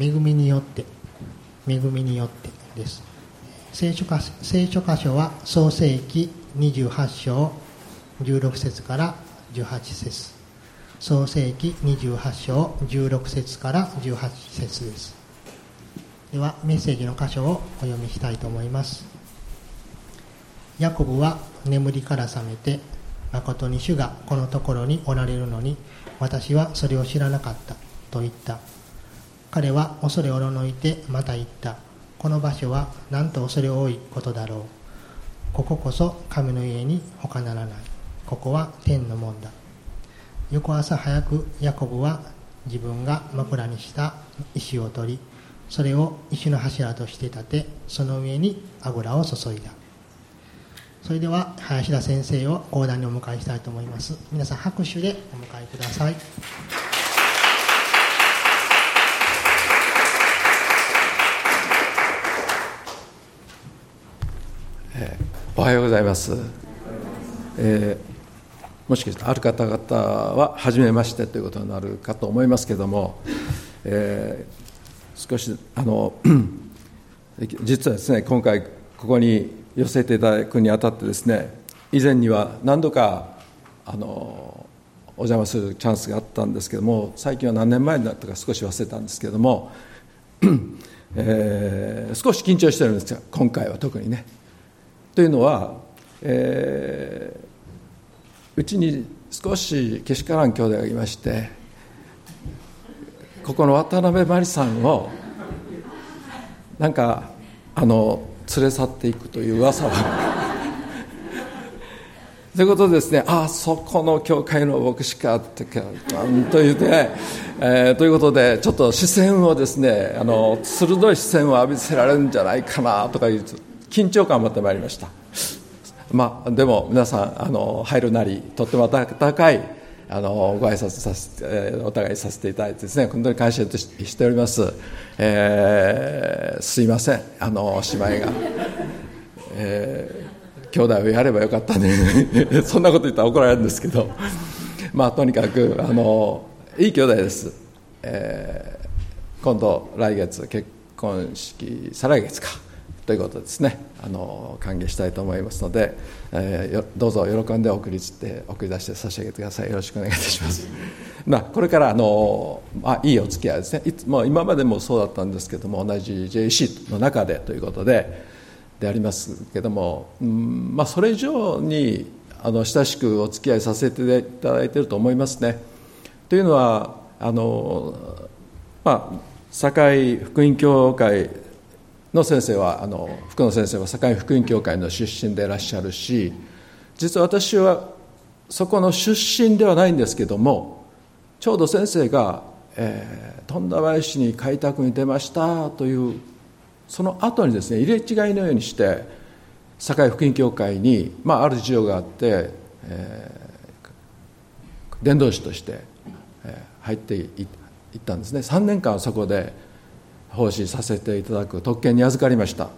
恵みによって恵みによってです。聖書聖書箇所は創世記28章16節から18節。創世記28章16節から18節です。ではメッセージの箇所をお読みしたいと思います。ヤコブは眠りから覚めて誠に主がこのところにおられるのに私はそれを知らなかったと言った。彼は恐れおののいてまた言った。この場所はなんと恐れ多いことだろう。こここそ神の家に他ならない。ここは天の門だ。翌朝早くヤコブは自分が枕にした石を取りそれを石の柱として立てその上に油を注いだ。それでは林田先生を講談にお迎えしたいと思います。皆さん拍手でお迎えください。おはようございます、えー、もしかしてある方々は初めましてということになるかと思いますけれども、えー、少しあの 実はですね今回ここに寄せていただくにあたってですね以前には何度かあのお邪魔するチャンスがあったんですけども最近は何年前になったか少し忘れたんですけども、えー、少し緊張してるんですよ今回は特にね。というのは、えー、うちに少しけしからん兄弟がいましてここの渡辺真理さんをなんかあの連れ去っていくという噂は ということですね、ああ、そこの教会の牧師かってか、と言って、えー、ということで、ちょっと視線をですね、あの鋭い視線を浴びせられるんじゃないかなとかいう緊張感を持ってまいりました。まあ、でも皆さんあの入るなりとっても温かいあのご挨拶させて、お互いさせていただいてですね本当に感謝しております、えー、すいません。あの姉妹が、えー、兄弟をやればよかったね。そんなこと言ったら怒られるんですけど。まあとにかくあのいい兄弟です、えー、今度来月結婚式再来月か。ということですね。あの歓迎したいと思いますので、えー、どうぞ喜んで送りって送り出して差し上げてください。よろしくお願いいたします、まあ、これからあの、まあ、いいお付き合いですね。いつも今までもそうだったんですけども同じ JC の中でということででありますけども、うんまあ、それ以上にあの親しくお付き合いさせていただいていると思いますね。というのはあの、まあ、堺福音教会の先生はあの福野先生は堺福音教会の出身でいらっしゃるし実は私はそこの出身ではないんですけどもちょうど先生が、えー、富田林に開拓に出ましたというその後にですね入れ違いのようにして堺福音教会に、まあ、ある事情があって、えー、伝道師として、えー、入っていったんですね。3年間そこで奉仕させていただく特権に預かりました、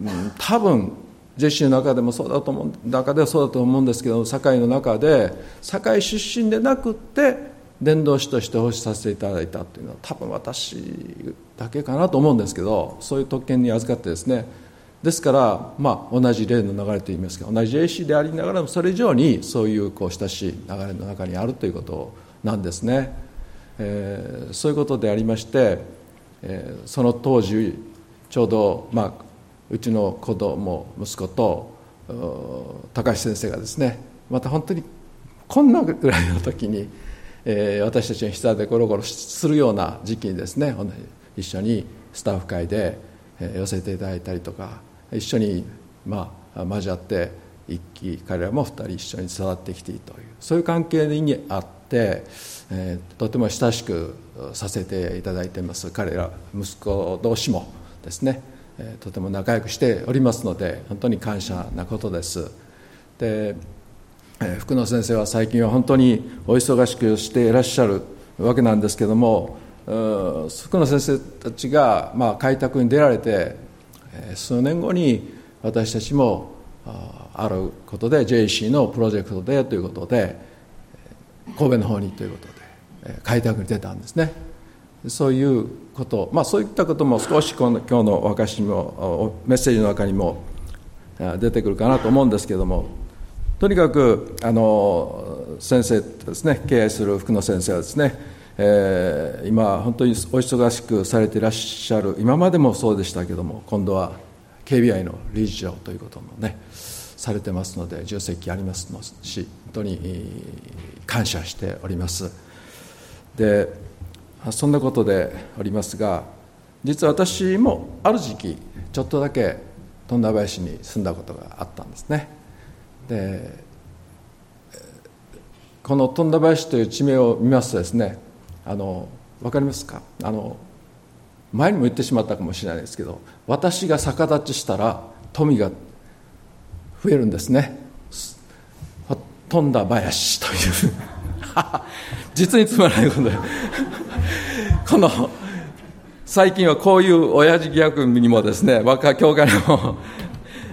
うん、多分ジェシーの中でもそうだと思う中ではそうだと思うんですけど堺の中で堺出身でなくって伝道師として奉仕させていただいたというのは多分私だけかなと思うんですけどそういう特権に預かってですね。ですから、まあ、同じ例の流れといいますか同じ AC でありながらもそれ以上にそういうこう親しい流れの中にあるということなんですね、えー、そういうことでありましてその当時ちょうど、まあ、うちの子供息子と高橋先生がですねまた本当にこんなぐらいの時に、えー、私たちの膝でゴロゴロするような時期にですね一緒にスタッフ会で、寄せていただいたりとか一緒に、まあ、交わって一期彼らも二人一緒に育ってきているというそういう関係にあって、えー、とても親しくさせていただいています。彼ら息子同士もですね、えー、とても仲良くしておりますので本当に感謝なことです。で、えー、福野先生は最近は本当にお忙しくしていらっしゃるわけなんですけども福野先生たちが、まあ、開拓に出られて、数年後に私たちもあることで JC のプロジェクトでということで神戸の方にということで開拓に出たんですね。そういうこと、まあ、そういったことも少しこの今日のお証もメッセージの中にも出てくるかなと思うんですけどもとにかくあの先生ですね敬愛する福野先生はですね、えー、今本当にお忙しくされていらっしゃる今までもそうでしたけども今度は KBI の理事長ということもねされてますので重責ありますし本当に感謝しております。でそんなことでおりますが実は私もある時期ちょっとだけ富田林に住んだことがあったんですね。でこの富田林という地名を見ますとですねあの分かりますか？あの前にも言ってしまったかもしれないですけど私が逆立ちしたら富が増えるんですね。富田林という。実につまらないことでこの最近はこういう親父ギャグにもですね若教会の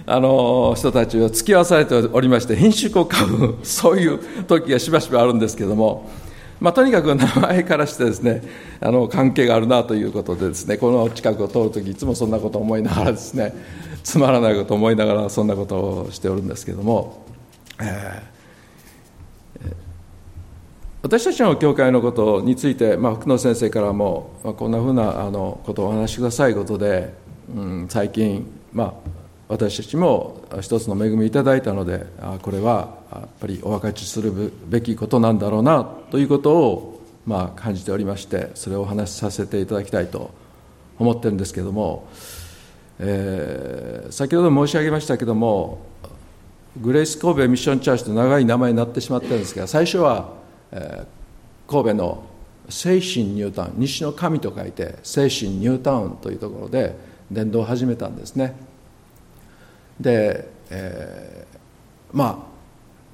あの人たちを付き合わされておりまして品種を買うそういう時がしばしばあるんですけども、まあ、とにかく名前からしてですねあの関係があるなということでですねこの近くを通る時いつもそんなことを思いながらですねつまらないことを思いながらそんなことをしておるんですけども、えー私たちの教会のことについて、まあ、福野先生からも、まあ、こんなふうなあのことをお話しくださいことで、うん、最近、まあ、私たちも一つの恵みいただいたのであこれはやっぱりお分かちするべきことなんだろうなということを、まあ、感じておりましてそれをお話しさせていただきたいと思ってるんですけれども、えー、先ほど申し上げましたけれどもグレイス神戸ミッションチャーチと長い名前になってしまったんですが最初は神戸の精神ニュータウン西の神と書いて精神ニュータウンというところで伝道を始めたんですね。で、えー、まあ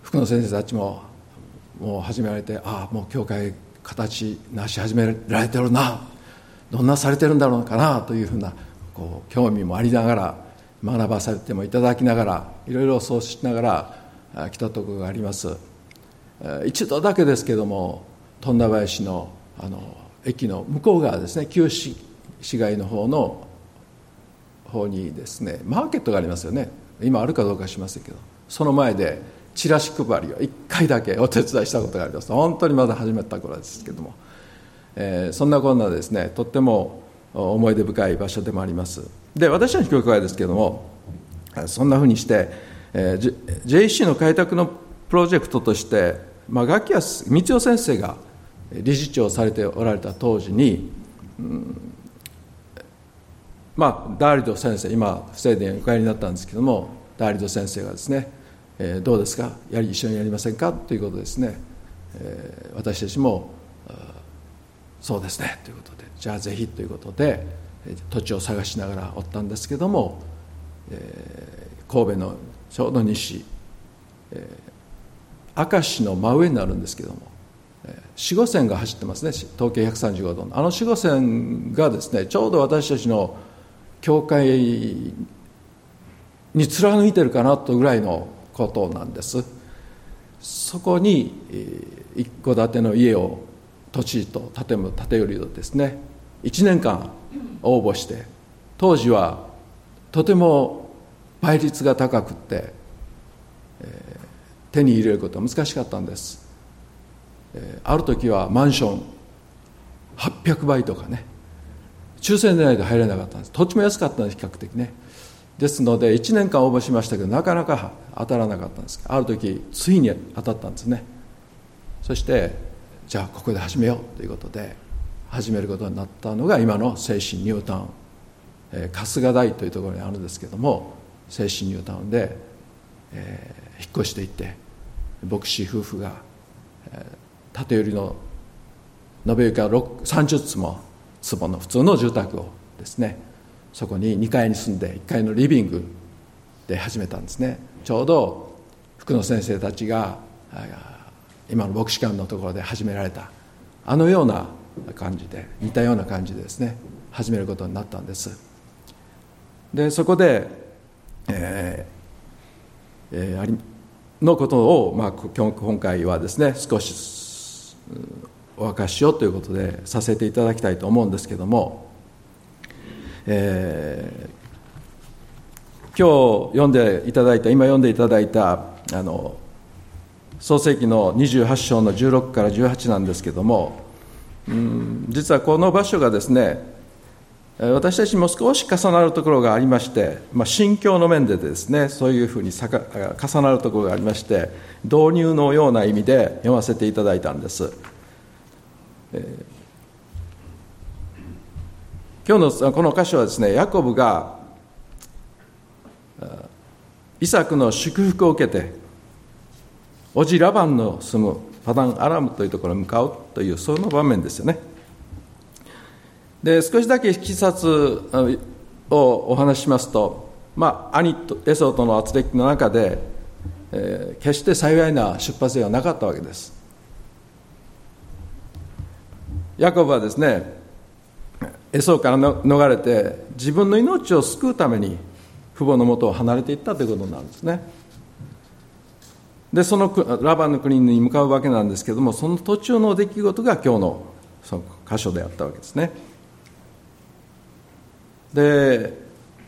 福野先生たちももう始められてああもう教会形なし始められてるな。どんなされてるんだろうかなというふうなこう興味もありながら学ばされてもいただきながらいろいろそうしながら来たところがあります。一度だけですけども富田林のあの駅の向こう側ですね旧市市街の方の方にですねマーケットがありますよね。今あるかどうかしませんけどその前でチラシ配りを1回だけお手伝いしたことがあります。本当にまだ始めた頃ですけども、えー、そんなこんなですねとっても思い出深い場所でもあります。で私たち教会ですけどもそんなふうにして、えー、JC の開拓のプロジェクトとしてまあ、ガキヤ光代先生が理事長されておられた当時に、うん、まあ、ダーリド先生今不正殿にお帰りになったんですけどもダーリド先生がですね、えー、どうですか？やり一緒にやりませんか？ということですね、えー、私たちもそうですね。ということでじゃあぜひということで土地を探しながらおったんですけども、えー、神戸のちょうど西、えー明石の真上になるんですけども。四五線が走ってますね。東経135度の。あの四五線がですねちょうど私たちの教会に貫いてるかなとぐらいのことなんです。そこに一戸建ての家を土地と建む建売りをですね。1年間応募して当時はとても倍率が高くって、手に入れること。は難しかったんです、えー、ある時はマンション。800倍とかね。抽選でないと入れなかったんです。土地も安かったんです比較的ね。ですので1年間応募しましたけどなかなか当たらなかったんです。ある時ついに当たったんですね。そしてじゃあここで始めようということで始めることになったのが今の精神ニュータウン、えー、春日台というところにあるんですけども精神ニュータウンで、えー引っ越していって牧師夫婦が縦寄りの延べ床30坪坪の普通の住宅をですねそこに2階に住んで1階のリビングで始めたんですね。ちょうど福野先生たちが今の牧師館のところで始められたあのような感じで似たような感じでですね始めることになったんです。でそこで、えーえー、のことを、まあ、今回はですね少しお明かしをということでさせていただきたいと思うんですけども、えー、今日読んでいただいた今読んでいただいたあの創世記の28章の16から18なんですけども、うん、実はこの場所がですね私たちも少し重なるところがありまして、まあ、心境の面でですねそういうふうに重なるところがありまして導入のような意味で読ませていただいたんです、えー、今日のこの箇所はですねヤコブがイサクの祝福を受けておじラバンの住むパダンアラムというところに向かうというその場面ですよね。で少しだけいきさつをお話ししますと、まあ、兄とエソとの圧力の中で、えー、決して幸いな出発ではなかったわけです。ヤコブはですねエソから逃れて自分の命を救うために父母のもとを離れていったということなんですね。でそのラバンの国に向かうわけなんですけれどもその途中の出来事が今日のその箇所であったわけですね。で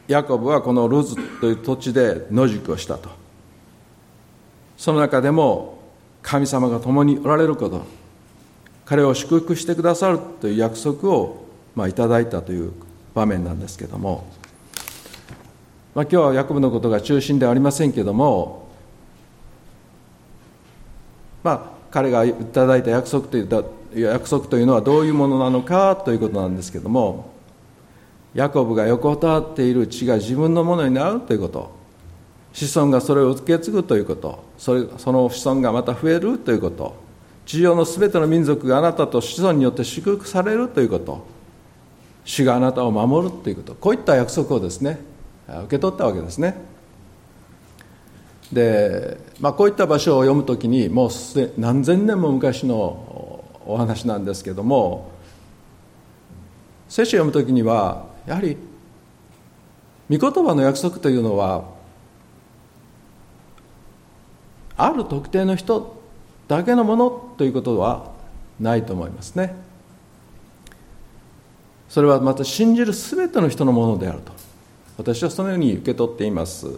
ヤコブはこのルズという土地で野宿をしたと。その中でも神様が共におられること彼を祝福してくださるという約束を、まあ、いただいたという場面なんですけれども、まあ、今日はヤコブのことが中心ではありませんけれどもまあ彼がいただいた約束という約束というのはどういうものなのかということなんですけれどもヤコブが横たわっている地が自分のものになるということ。子孫がそれを受け継ぐということ。それその子孫がまた増えるということ。地上のすべての民族があなたと子孫によって祝福されるということ。主があなたを守るということ。こういった約束をですね受け取ったわけですね。で、まあ、こういった場所を読むときにもう何千年も昔のお話なんですけども聖書を読むときにはやはり御言葉の約束というのはある特定の人だけのものということはないと思いますね。それはまた信じる全ての人のものであると私はそのように受け取っています。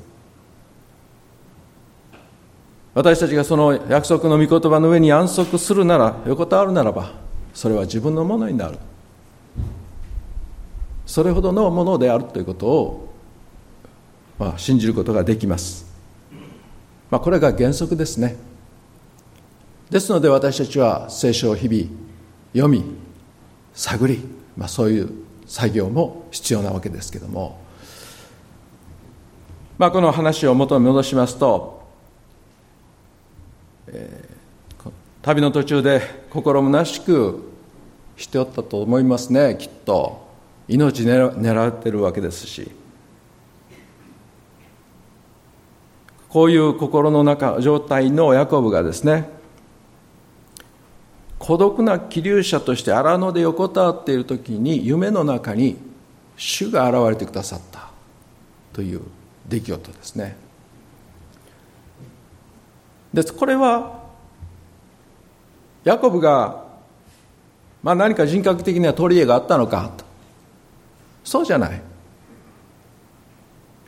私たちがその約束の御言葉の上に安息するなら横たわるならばそれは自分のものになる。それほどのものであるということを、まあ、信じることができます、まあ、これが原則ですね。ですので私たちは聖書を日々読み探り、まあ、そういう作業も必要なわけですけども、まあ、この話を元に戻しますと、えー、旅の途中で心虚しくしておったと思いますねきっと。命狙ってるわけですし。こういう心の中状態のヤコブがですね孤独な気流者として荒野で横たわっている時に夢の中に主が現れてくださった。という出来事ですね。ですこれはヤコブが、まあ、何か人格的には取り柄があったのかと。そうじゃない。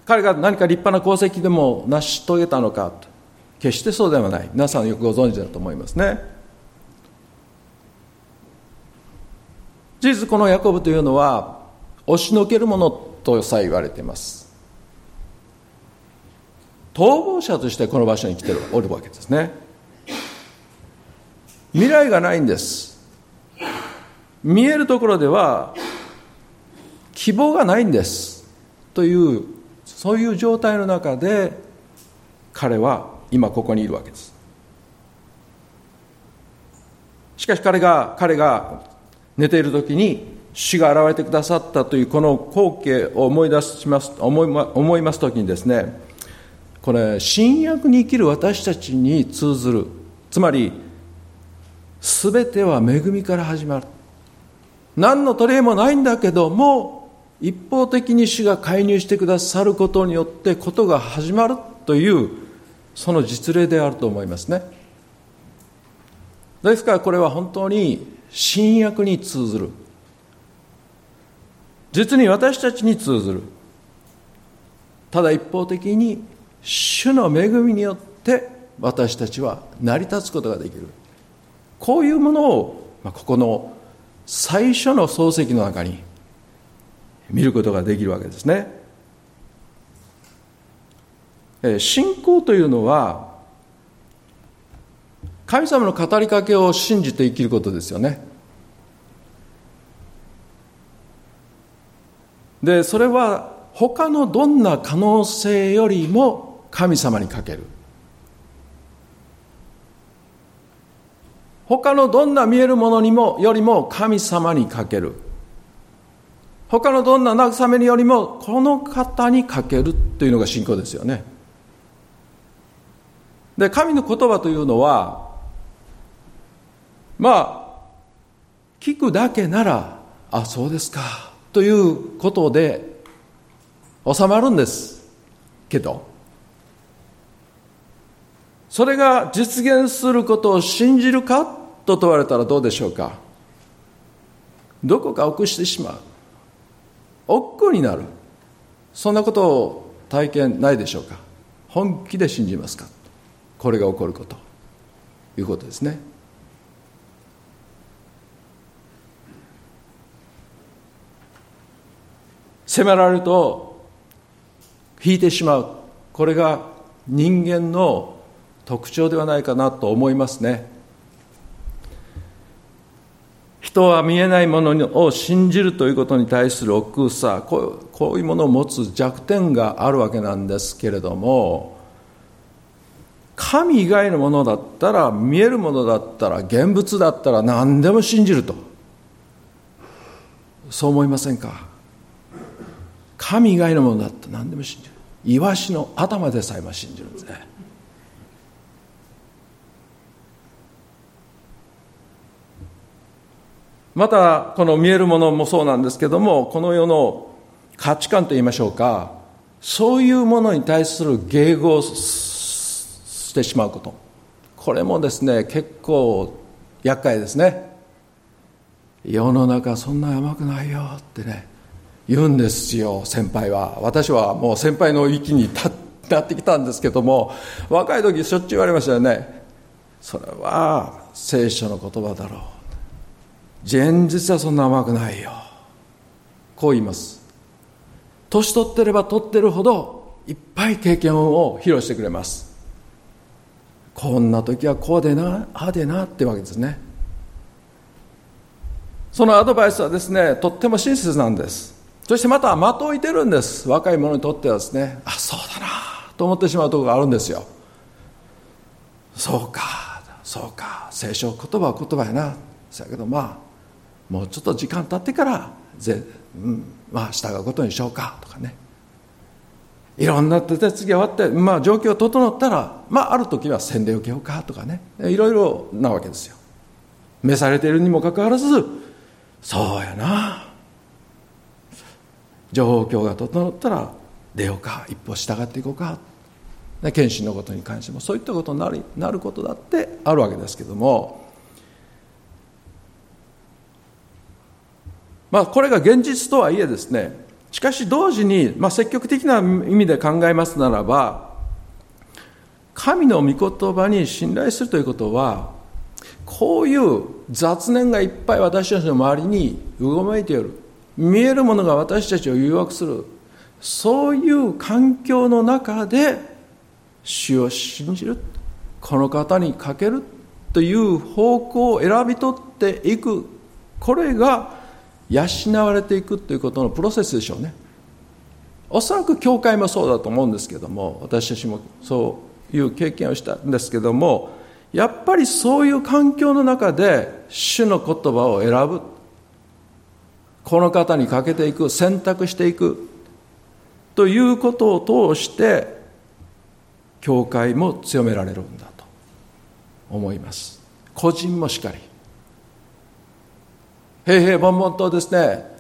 彼が何か立派な功績でも成し遂げたのか。決してそうではない。皆さんよくご存知だと思いますね。事実このヤコブというのは押しのけるものとさえ言われています。逃亡者としてこの場所に来ておるわけですね。未来がないんです。見えるところでは希望がないんです。というそういう状態の中で彼は今ここにいるわけです。しかし彼が彼が寝ている時に死が現れてくださったというこの光景を思い出します思い思います時にですねこれ新約に生きる私たちに通ずるつまり全ては恵みから始まる。何の取り柄もないんだけども一方的に主が介入してくださることによってことが始まるというその実例であると思いますね。ですからこれは本当に新約に通ずる。実に私たちに通ずる。ただ一方的に主の恵みによって私たちは成り立つことができる。こういうものをここの最初の漱石の中に見ることができるわけですね。信仰というのは神様の語りかけを信じて生きることですよね。でそれは他のどんな可能性よりも神様にかける。他のどんな見えるものにもよりも神様にかける。他のどんな慰めよりもこの方にかけるというのが信仰ですよね。で神の言葉というのはまあ聞くだけならあそうですかということで収まるんですけどそれが実現することを信じるかと問われたらどうでしょうか。どこか臆してしまう。億劫になる。そんなことを体験ないでしょうか。本気で信じますか。これが起こること。いうことですね。迫られると引いてしまう。これが人間の特徴ではないかなと思いますね。人は見えないものを信じるということに対する億劫さこうこういうものを持つ弱点があるわけなんですけれども神以外のものだったら見えるものだったら現物だったら何でも信じると。そう思いませんか？神以外のものだったら何でも信じる。イワシの頭でさえも信じるんですね。またこの見えるものもそうなんですけどもこの世の価値観といいましょうかそういうものに対する迎合してしまうこと。これもですね結構厄介ですね。世の中そんな甘くないよってね言うんですよ先輩は。私はもう先輩の域に立ってきたんですけども若い時しょっちゅう言われましたよね。それは聖書の言葉だろう。現実はそんな甘くないよ。こう言います。年取ってれば取ってるほどいっぱい経験を披露してくれます。こんな時はこうでなああでなってわけですね。そのアドバイスはですねとっても親切なんです。そしてまた的を置いてるんです。若い者にとってはですねあそうだなと思ってしまうところがあるんですよ。そうかそうか聖書言葉は言葉やな。だけどまあもうちょっと時間経ってからぜ、うん、まあ従うことにしようかとかね。いろんな手続きが終わって、まあ、状況が整ったら、まあ、ある時は洗礼を受けようかとかね。いろいろなわけですよ。召されているにもかかわらずそうやな。状況が整ったら出ようか一歩従っていこうか。献身のことに関してもそういったことになるなることだってあるわけですけども。まあこれが現実とはいえですねしかし同時に、まあ、積極的な意味で考えますならば神の御言葉に信頼するということはこういう雑念がいっぱい私たちの周りにうごめいている見えるものが私たちを誘惑するそういう環境の中で主を信じるこの方にかけるという方向を選び取っていく。これが養われていくということのプロセスでしょうね。おそらく教会もそうだと思うんですけども私たちもそういう経験をしたんですけどもやっぱりそういう環境の中で主の言葉を選ぶ。この方にかけていく選択していく。ということを通して教会も強められるんだと思います。個人もしかり。平々凡々とですね。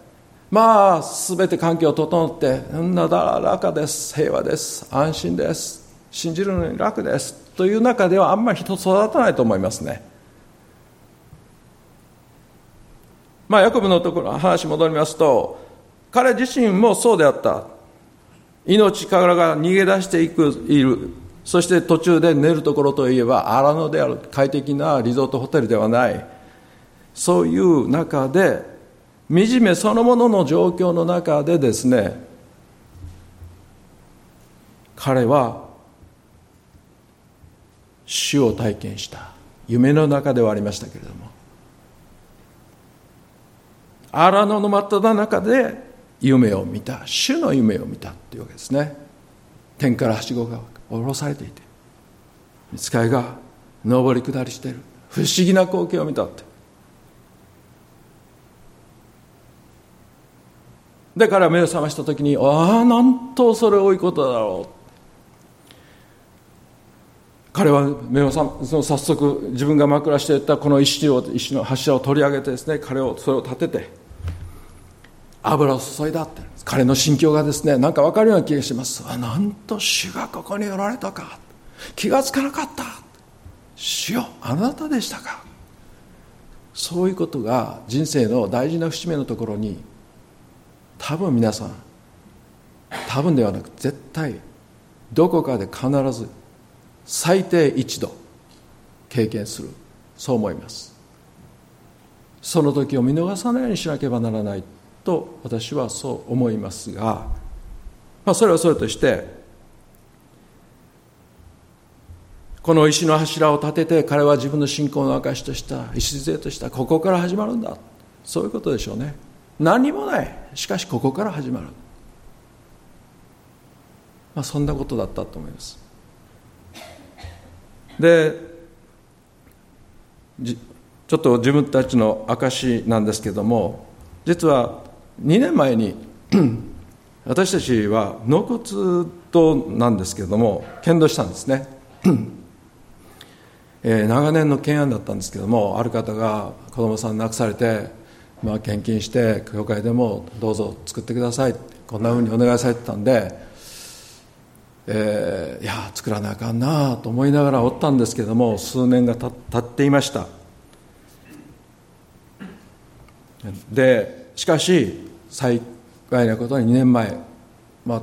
まあ全て環境整ってなだらかです。平和です。安心です。信じるのに楽です。という中ではあんまり人育たないと思いますね。まあ、ヤコブのところ話戻りますと彼自身もそうであった。命からが逃げ出していくいる。そして途中で寝るところといえば荒野である。快適なリゾートホテルではない。そういう中で惨めそのものの状況の中でですね彼は死を体験した。夢の中ではありましたけれども。荒野の真っ只中で夢を見た。主の夢を見たというわけですね。天からはしごが下ろされていて見つかいが上り下りしている。不思議な光景を見たって。で彼は目を覚ました時にああなんとそれ多いことだろう。彼は目をさその早速自分が枕していたこの石を石の柱を取り上げてですね彼をそれを立てて油を注いだって彼の心境がですねなんか分かるような気がします。あなんと主がここにおられたか。気がつかなかった。主よあなたでしたか。そういうことが人生の大事な節目のところに多分皆さん多分ではなく絶対どこかで必ず最低一度経験する。そう思います。その時を見逃さないようにしなければならないと私はそう思いますが、まあ、それはそれとしてこの石の柱を立てて彼は自分の信仰の証とした礎としたここから始まるんだ。そういうことでしょうね。何もない。しかしここから始まる、まあ、そんなことだったと思います。でちょっと自分たちの証なんですけども実は2年前に 私たちは納骨堂なんですけども剣道したんですね、えー、長年の懸案だったんですけどもある方が子供さん亡くされて、まあ、献金して教会でもどうぞ作ってください。こんなふうにお願いされてたんでえー、いや作らなあかんなと思いながらおったんですけども数年がた経っていました。でしかし幸いなことに2年前、まあ、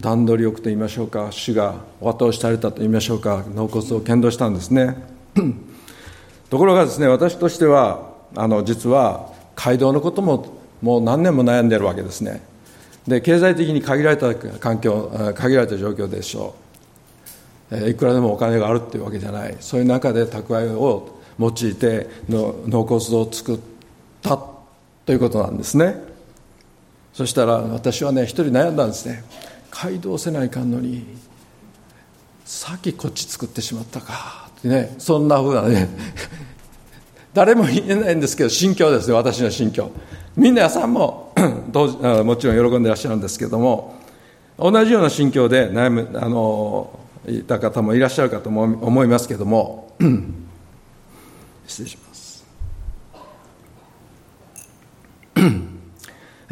段取りよくと言いましょうか主がお後をされたと言いましょうか納骨を剣道したんですね。ところがですね私としてはあの実は街道のことももう何年も悩んでるわけですね。で経済的に限られた環境限られた状況でしょう。いくらでもお金があるっていうわけじゃない。そういう中で蓄えを用いて納骨堂を作ったということなんですね。そしたら私はね一人悩んだんですね。街道せないかんのにさっきこっち作ってしまったか。ってねそんなふうなね誰も言えないんですけど心境ですね。私の心境。皆さんも もちろん喜んでいらっしゃるんですけども同じような心境で悩むあのいた方もいらっしゃるかと思いますけども 失礼します。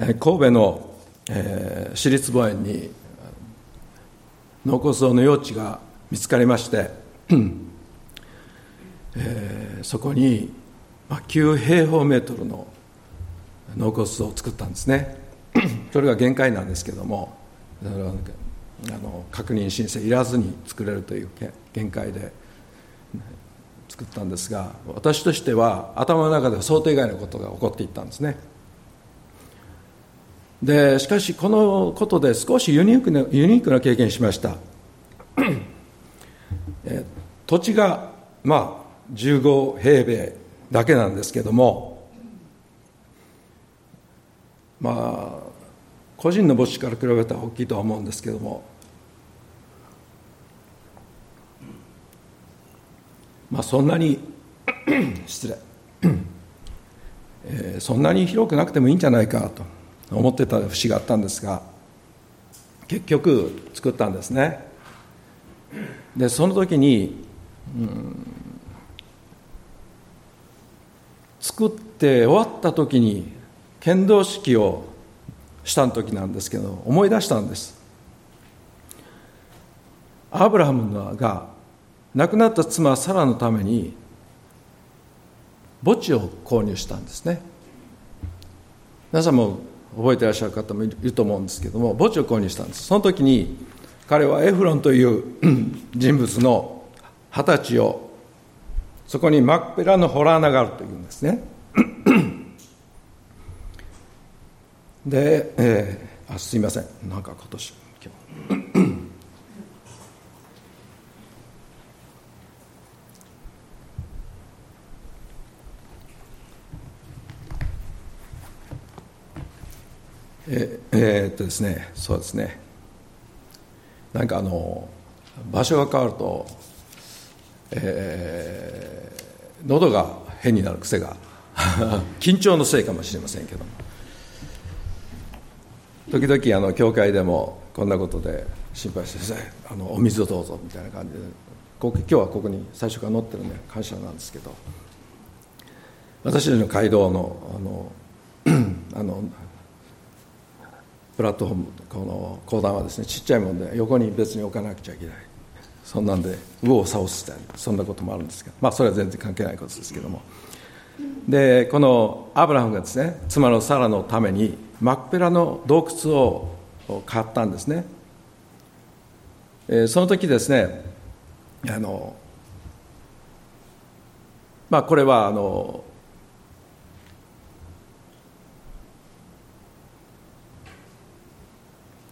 神戸の、えー、私立墓園に納骨堂の用地が見つかりまして、えー、そこに、9平方メートルの納骨堂を作ったんですね。それが限界なんですけどもあの確認申請いらずに作れるという限界で作ったんですが私としては頭の中では想定外のことが起こっていったんですね。でしかしこのことで少しユニークなユニークな経験しました。え土地がまあ15平米。だけなんですけどもまあ個人の墓地から比べたら大きいとは思うんですけどもまあそんなに 失礼、えー、そんなに広くなくてもいいんじゃないかと思ってた節があったんですが結局作ったんですね。でその時に、うん、作って終わった時に剣道式をした時なんですけど思い出したんです。アブラハムが亡くなった妻サラのために墓地を購入したんですね。皆さんも覚えていらっしゃる方もいると思うんですけども墓地を購入したんです。その時に彼はエフロンという 人物の二十歳をそこにマッペラのホラー穴があるというんですね。で、えー、あすいません。なんか今年。今日ええー、っとですね。そうですね。なんかあの場所が変わると、えー、喉が変になる癖が 緊張のせいかもしれませんけど時々あの教会でもこんなことで心配してあのお水をどうぞみたいな感じで今日はここに最初から載ってるね感謝なんですけど。私たちの街道のあの あのプラットフォームこの講談はですねちっちゃいもんで横に別に置かなくちゃいけない。そんなんで右往左往したりそんなこともあるんですがまあそれは全然関係ないことですけども。でこのアブラハムがですね妻のサラのためにマッペラの洞窟を買ったんですね、え、その時ですねあのまあこれはあの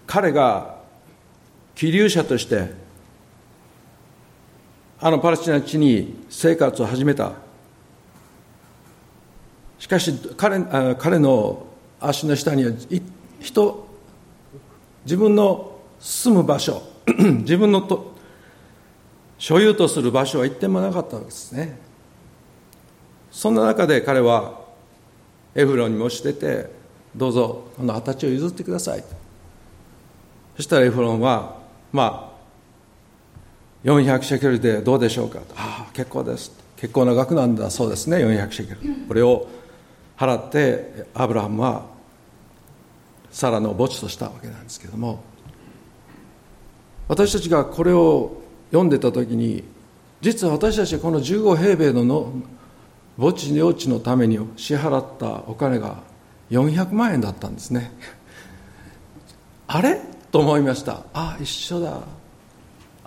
彼が気流者としてあのパレスチナ地に生活を始めた。しかし彼彼の足の下には人自分の住む場所 自分のと所有とする場所は一点もなかったわけですね。そんな中で彼はエフロンに申し出てどうぞこの二十歳を譲ってくださいそしたらエフロンは、まあ、400シェケルでどうでしょうか？とああ、結構です。結構な額なんだそうですね、400シェケル。これを払って、アブラハムはサラの墓地としたわけなんですけども、私たちがこれを読んでた時に、実は私たちはこの15平米のの墓地領地のために支払ったお金が400万円だったんですね。あれ？と思いましたああ一緒だ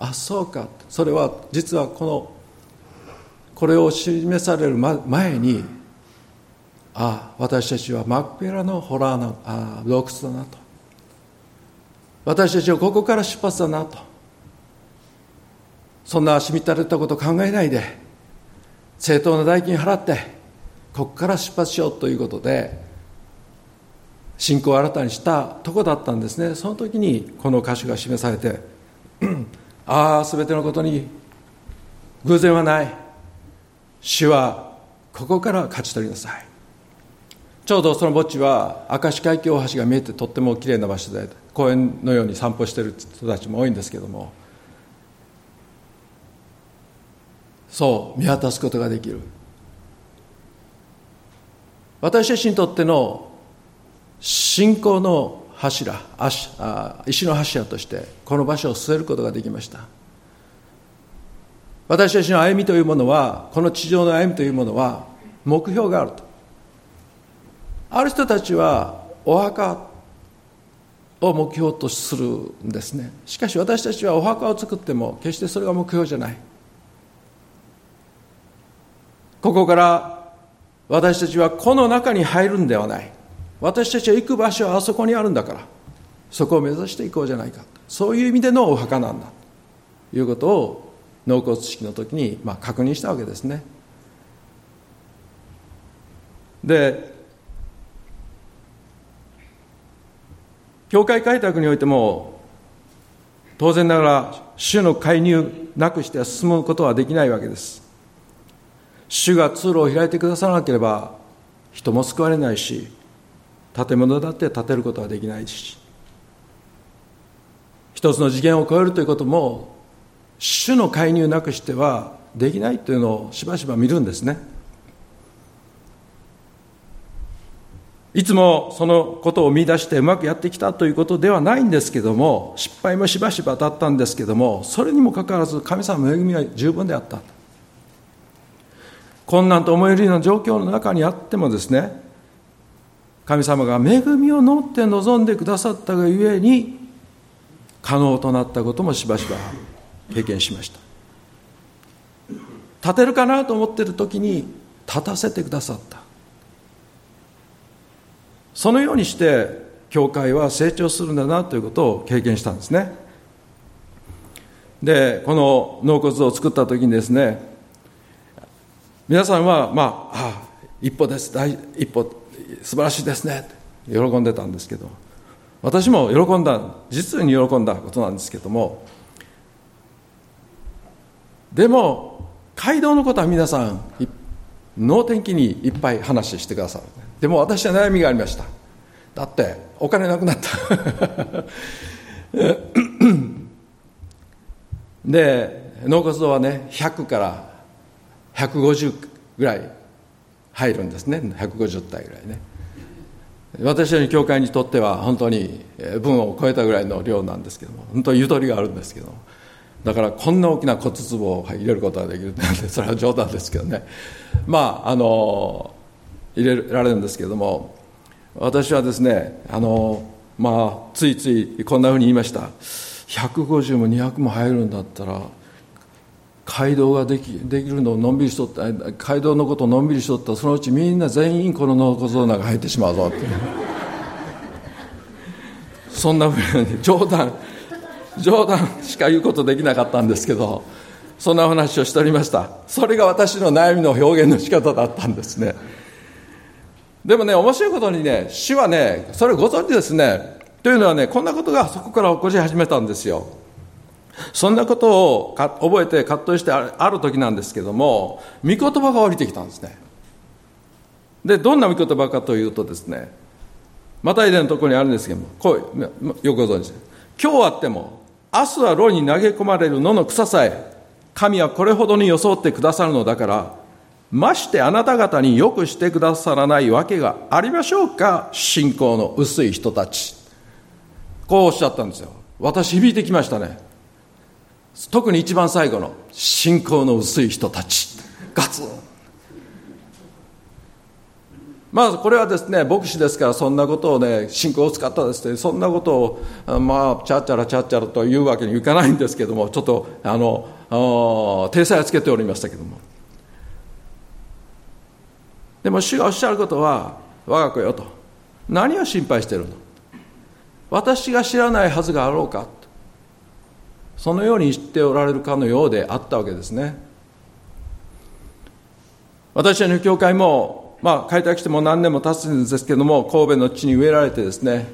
あそうか。それは実はこのこれを示される前にあ私たちはマッペラのホラーのあ洞窟だなと。私たちはここから出発だなと。そんなしみたれたこと考えないで正当な代金払ってここから出発しようということで信仰を新たにしたとこだったんですね。その時にこの歌詞が示されてああ全てのことに偶然はない。主はここから勝ち取りなさい。ちょうどその墓地は明石海峡大橋が見えてとってもきれいな場所で公園のように散歩している人たちも多いんですけどもそう見渡すことができる。私たちにとっての信仰の柱石の柱としてこの場所を据えることができました。私たちの歩みというものはこの地上の歩みというものは目標があると。ある人たちはお墓を目標とするんですね。しかし私たちはお墓を作っても決してそれが目標じゃない。ここから私たちはこの中に入るんではない。私たちは行く場所はあそこにあるんだから。そこを目指していこうじゃないか。そういう意味でのお墓なんだ。ということを納骨式の時にまあ確認したわけですね。で教会開拓においても当然ながら主の介入なくしては進むことはできないわけです。主が通路を開いてくださらなければ人も救われないし建物だって建てることはできないし一つの次元を超えるということも主の介入なくしてはできないというのをしばしば見るんですね。いつもそのことを見出してうまくやってきたということではないんですけども失敗もしばしば当たったんですけどもそれにもかかわらず神様の恵みは十分であった。困難と思えるような状況の中にあってもですね神様が恵みを乗って望んでくださったがゆえに可能となったこともしばしば経験しました。立てるかなと思っている時に立たせてくださった。そのようにして教会は成長するんだなということを経験したんですね。でこの納骨を作った時にですね皆さんはまああ一歩です。大一歩素晴らしいですね。喜んでたんですけど。私も喜んだ実に喜んだことなんですけども。でも街道のことは皆さん能天気にいっぱい話してくださる。でも私は悩みがありました。だってお金なくなった。で納骨堂はね100から150ぐらい入るんですね。150体ぐらいね。私の教会にとっては本当に分を超えたぐらいの量なんですけども本当にゆとりがあるんですけどもだからこんな大きな骨壺を入れることができるなんて それは冗談ですけどね。まああの入れられるんですけども私はですねあのまあついついこんなふうに言いました。150も200も入るんだったら街道ができできるのをのんびりしとった街道のことをのんびりしとったそのうちみんな全員この納骨堂の中入ってしまうぞってそんなふうに冗談冗談しか言うことできなかったんですけどそんな話をしておりました。それが私の悩みの表現の仕方だったんですね。でもね面白いことにね主はねそれをご存知ですね。というのはねこんなことがそこから起こし始めたんですよ。そんなことを覚えて葛藤してある時なんですけども御言葉が降りてきたんですね。でどんな御言葉かというとですねまたいでのところにあるんですけどもこうよくご存知。今日あっても明日は炉に投げ込まれる野の草さえ神はこれほどに装ってくださるのだからましてあなた方によくしてくださらないわけがありましょうか信仰の薄い人たち。こうおっしゃったんですよ。私響いてきましたね。特に一番最後の信仰の薄い人たち。ガツン。まあこれはですね牧師ですからそんなことをね信仰を使ったですねそんなことをまあチャッチャラチャッチャラというわけにいかないんですけどもちょっとあの体裁をつけておりましたけども。でも主がおっしゃることは我が子よと。何を心配してるの？私が知らないはずがあろうか？そのように言っておられるかのようであったわけですね。私たちの教会も、まあ、開拓しても何年も経つんですけども神戸の地に植えられてですね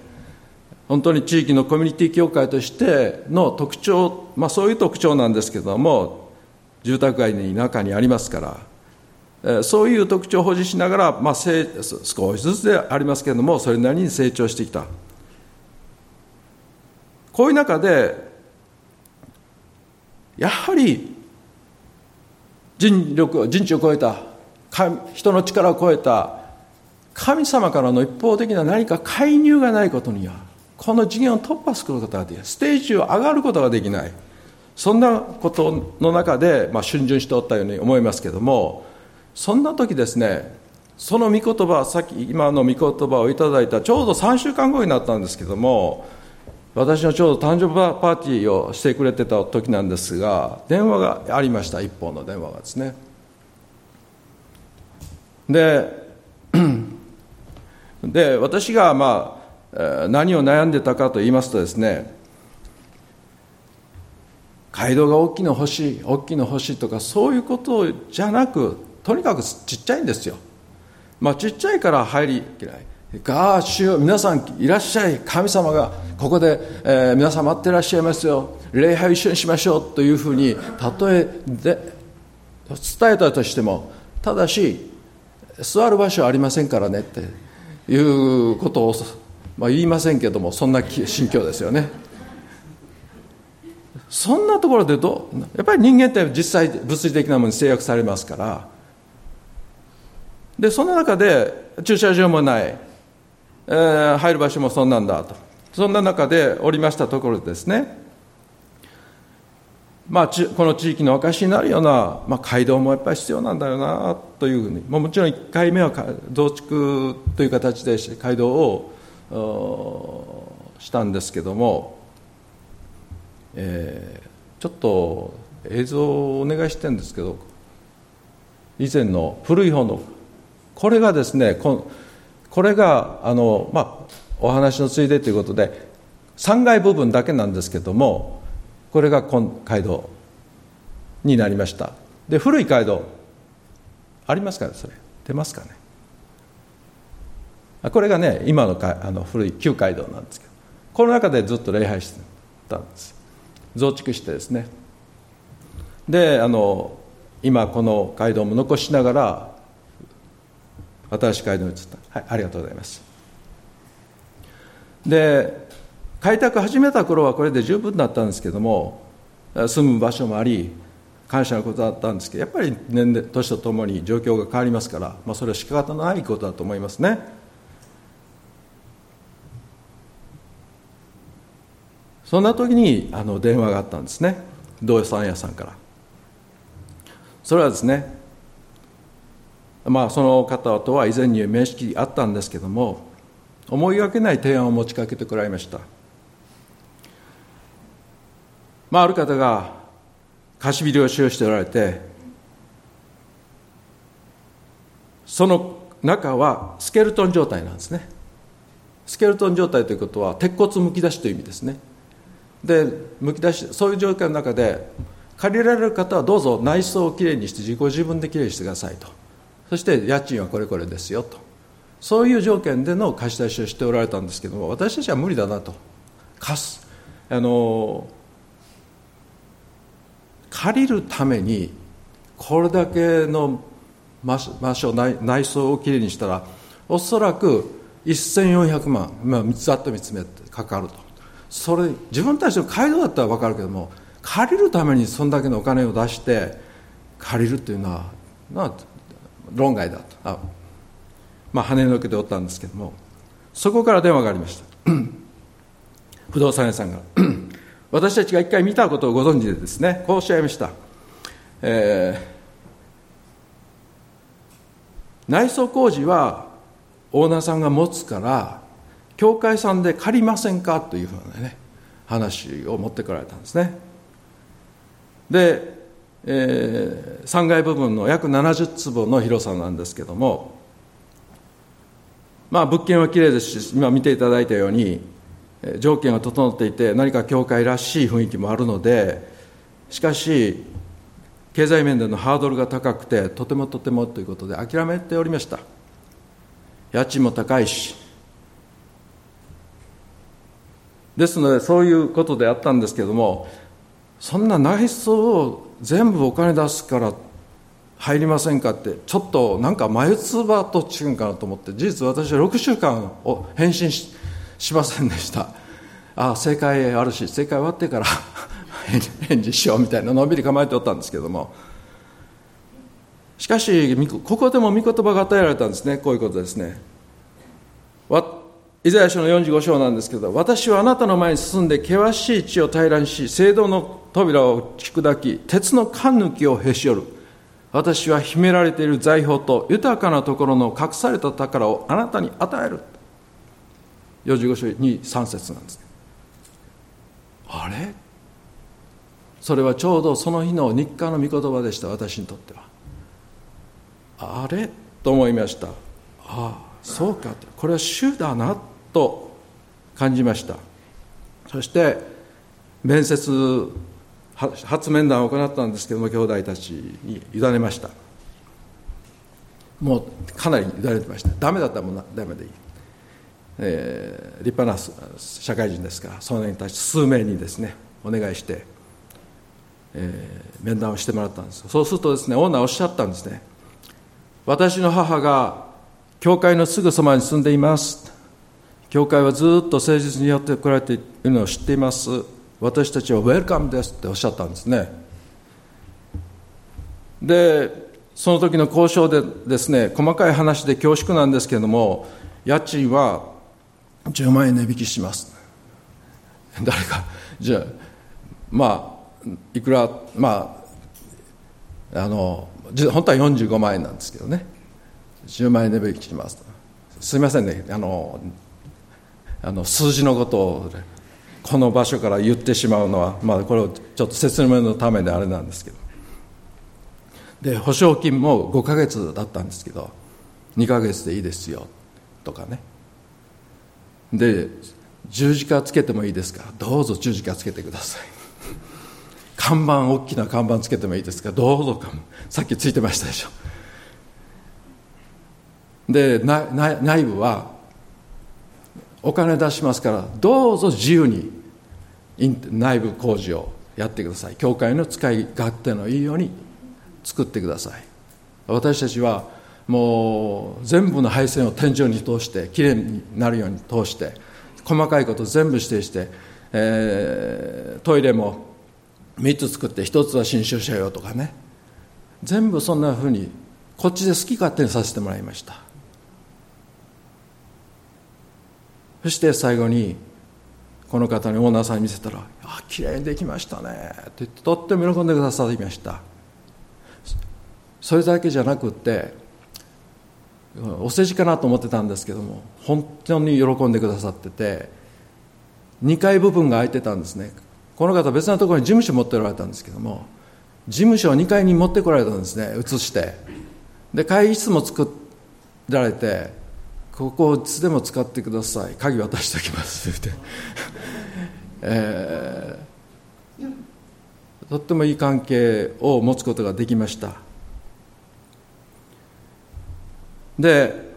本当に地域のコミュニティ教会としての特徴、まあ、そういう特徴なんですけども住宅街の中にありますからそういう特徴を保持しながら、まあ、少しずつでありますけれどもそれなりに成長してきた。こういう中でやはり人力人知を超えた人の力を超えた神様からの一方的な何か介入がないことにはこの次元を突破することができない。ステージを上がることができない。そんなことの中で、まあ、逡巡しておったように思いますけどもそんな時ですねその御言葉さっき今の御言葉をいただいたちょうど3週間後になったんですけども私のちょうど誕生日パーティーをしてくれてた時なんですが電話がありました一本の電話がですね。で で私がまあ何を悩んでたかと言いますとですね街道が大きいの欲しい大きいの欲しいとかそういうことじゃなくとにかくちっちゃいんですよ。まあちっちゃいから入りきらい。があ主よ皆さんいらっしゃい神様がここで、えー、皆さん待ってらっしゃいますよ。礼拝を一緒にしましょうというふうに例えで伝えたとしてもただし座る場所はありませんからねっていうことを、まあ、言いませんけどもそんな心境ですよね。そんなところでどやっぱり人間って実際物理的なものに制約されますから。でその中で駐車場もない。えー、入る場所もそんなんだと。そんな中でおりましたところですね。まあ、この地域の証になるような、まあ、街道もやっぱり必要なんだよなというふうに、まあ、もちろん1回目は増築という形で街道をしたんですけども、えー、ちょっと映像をお願いしてるんですけど以前の古い方のこれがですねここれがあの、まあ、お話のついでということで3階部分だけなんですけどもこれが今街道になりました。で古い街道ありますかね？それ。出ますかね？これがね今のかあの古い旧街道なんですけどこの中でずっと礼拝してたんです。増築してですね。であの今この街道も残しながら新しい街道に移ったはいありがとうございます。で開拓始めた頃はこれで十分だったんですけども住む場所もあり感謝のことだったんですけどやっぱり年齢年とともに状況が変わりますから、まあ、それは仕方のないことだと思いますね。そんな時にあの電話があったんですね。同産屋さんから。それはですねまあその方とは以前に面識あったんですけども思いがけない提案を持ちかけてくらいました。まあ、ある方が貸しビルを使用しておられてその中はスケルトン状態なんですね。スケルトン状態ということは鉄骨むき出しという意味ですね。でむき出しそういう状況の中で借りられる方はどうぞ内装をきれいにして自己自分できれいにしてくださいと。そして家賃はこれこれですよと。そういう条件での貸し出しをしておられたんですけども私たちは無理だなと。貸す。あの借りるためにこれだけの場所内装をきれいにしたらおそらく1400万、まあ、ざっと見つめてかかると。それ自分たちの街道だったら分かるけども借りるためにそんだけのお金を出して借りるっていうのは、まあ、論外だと。あまあ跳ねのけておったんですけどもそこから電話がありました。不動産屋さんが。私たちが一回見たことをご存知でですねこうおっしゃいました、えー、内装工事はオーナーさんが持つから教会さんで借りませんかというふうなね話を持ってこられたんですね。で、えー、3階部分の約70坪の広さなんですけどもまあ物件はきれいですし今見ていただいたように条件が整っていて何か教会らしい雰囲気もあるのでしかし経済面でのハードルが高くてとてもとてもということで諦めておりました。家賃も高いし。ですのでそういうことであったんですけどもそんな内装を全部お金出すから入りませんかってちょっとなんか眉唾と違うんかなと思って事実私は6週間を返信ししませんでした。ああ正解あるし正解終わってから 返事しようみたいなのんびり構えておったんですけども。しかしここでも御言葉が与えられたんですね。こういうことですね。イザヤ書の45章なんですけど私はあなたの前に進んで険しい地を平らにし聖堂の扉を打ち砕き鉄の缶抜きをへし折る。私は秘められている財宝と豊かなところの隠された宝をあなたに与える。45章に3節なんですあれ？それはちょうどその日の日課の御言葉でした私にとっては。あれ？と思いました。ああそうか。これは主だな。と感じました。そして面接初面談を行ったんですけども兄弟たちに委ねました。もうかなり委ねてました。ダメだったらもうダメでいい。えー、立派な社会人ですからそのように対して数名にですねお願いして、えー、面談をしてもらったんです。そうするとですねオーナーおっしゃったんですね。私の母が教会のすぐそばに住んでいます。教会はずっと誠実にやってこられているのを知っています。私たちはウェルカムですっておっしゃったんですね。でその時の交渉でですね細かい話で恐縮なんですけれども家賃は10万円値引きします。誰かじゃあまあいくらまああの本当は45万円なんですけどね。10万円で引きしますすみませんねあのあの数字のことをこの場所から言ってしまうのは、まあ、これをちょっと説明のためであれなんですけど。で保証金も5ヶ月だったんですけど2ヶ月でいいですよとかね。で十字架つけてもいいですかどうぞ十字架つけてください。看板大きな看板つけてもいいですかどうぞかさっきついてましたでしょ。で内部はお金出しますからどうぞ自由に内部工事をやってください。教会の使い勝手のいいように作ってください。私たちはもう全部の配線を天井に通してきれいになるように通して細かいこと全部指定して、えー、トイレも3つ作って1つは新種者用とかね。全部そんなふうにこっちで好き勝手にさせてもらいました。そして最後にこの方にオーナーさんに見せたら「あきれいにできましたね」って言ってとっても喜んでくださいました。それだけじゃなくてお世辞かなと思ってたんですけども本当に喜んでくださってて2階部分が空いてたんですね。この方別なところに事務所持っておられたんですけども事務所を2階に持ってこられたんですね移して。で会議室も作られてここをいつでも使ってください。鍵渡しておきます。っ てえー、とってもいい関係を持つことができました。で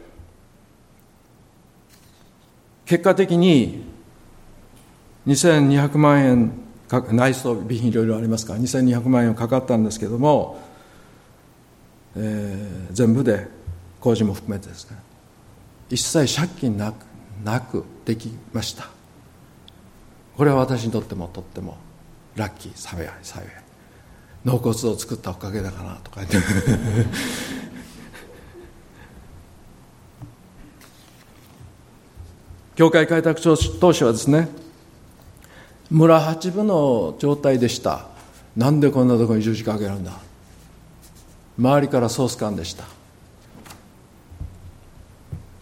結果的に2200万円内装備品いろいろありますから2200万円かかったんですけども、えー、全部で工事も含めてですね。一切借金なくなくできました。これは私にとってもとってもラッキー幸い幸い。納骨を作ったおかげだかなとか言って。教会開拓当初はですね村八分の状態でした。なんでこんなところに十字架あげるんだ。周りからソース感でした。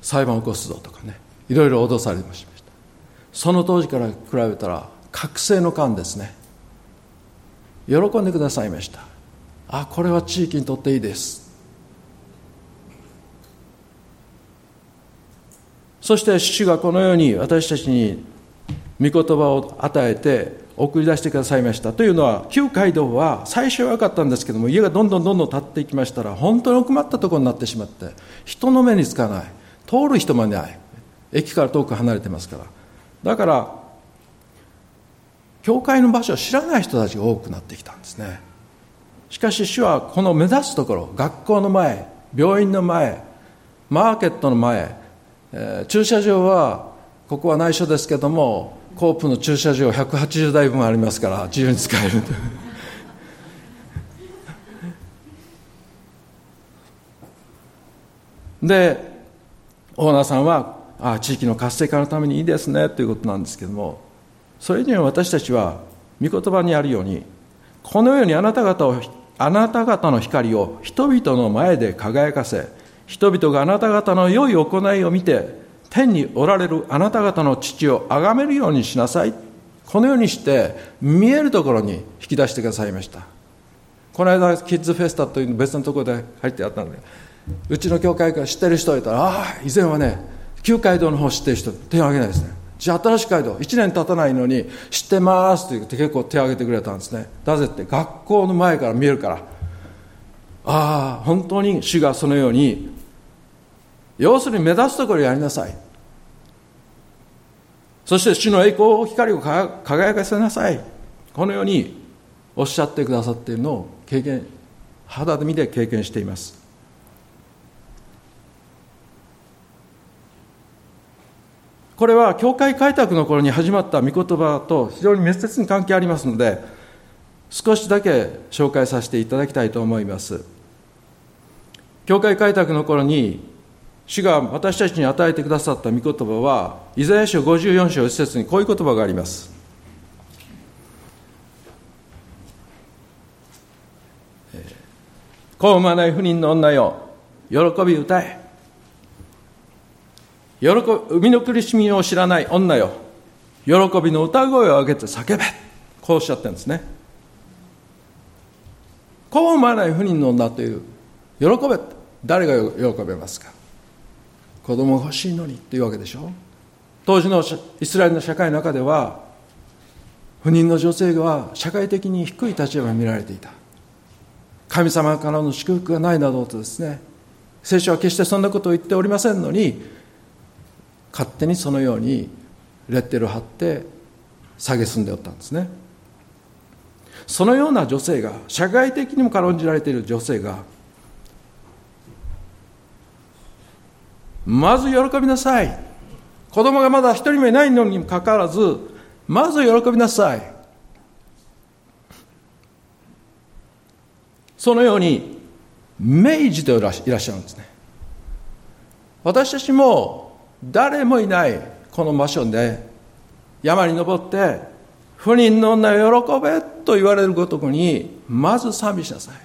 裁判を起こすぞとかねいろいろ脅されました。その当時から比べたら覚醒の感ですね。喜んでくださいました。あこれは地域にとっていいです。そして主がこのように私たちに御言葉を与えて送り出してくださいました。というのは旧街道は最初は良かったんですけども家がどんどんどんどん建っていきましたら本当に奥まったところになってしまって人の目につかない。通る人もいない駅から遠く離れてますから。だから教会の場所を知らない人たちが多くなってきたんですね。しかし主はこの目指すところ学校の前病院の前マーケットの前えー、駐車場はここは内緒ですけどもコープの駐車場180台分ありますから自由に使える。でオーナーさんはあ地域の活性化のためにいいですねということなんですけどもそれには私たちは御言葉にあるようにこのようにあなた方をあなた方の光を人々の前で輝かせ人々があなた方の良い行いを見て天におられるあなた方の父を崇めるようにしなさい。このようにして見えるところに引き出してくださいました。この間キッズフェスタという別のところで入ってあったのでうちの教会から知ってる人いたらああ以前はね旧街道の方知ってる人手を挙げないですね。じゃあ新しい街道1年経たないのに知ってますって言って結構手を挙げてくれたんですね。なぜって学校の前から見えるから。ああ本当に主がそのように要するに目指すところやりなさい。そして主の栄光光を輝かせなさい。このようにおっしゃってくださっているのを経験肌で見て経験しています。これは教会開拓の頃に始まった御言葉と非常に密接に関係ありますので、少しだけ紹介させていただきたいと思います。教会開拓の頃に、主が私たちに与えてくださった御言葉は、イザヤ書54章一節にこういう言葉があります。子を産まない不妊の女よ、喜び歌え。喜び生みの苦しみを知らない女よ。喜びの歌声を上げて叫べ。こうおっしゃってるんですね。子を産まない不妊の女という。喜べ。誰が喜べますか。子供が欲しいのにっていうわけでしょ。当時のイスラエルの社会の中では不妊の女性は社会的に低い立場に見られていた。神様からの祝福がないなどとですね。聖書は決してそんなことを言っておりませんのに勝手にそのようにレッテルを貼って蔑んでおったんですね。そのような女性が社会的にも軽んじられている女性がまず喜びなさい。子供がまだ一人もいないのにもかかわらずまず喜びなさい。そのように明示でいらっしゃるんですね。私たちも誰もいないこの場所で山に登って不妊の女を喜べと言われるごとくにまず賛美しなさい。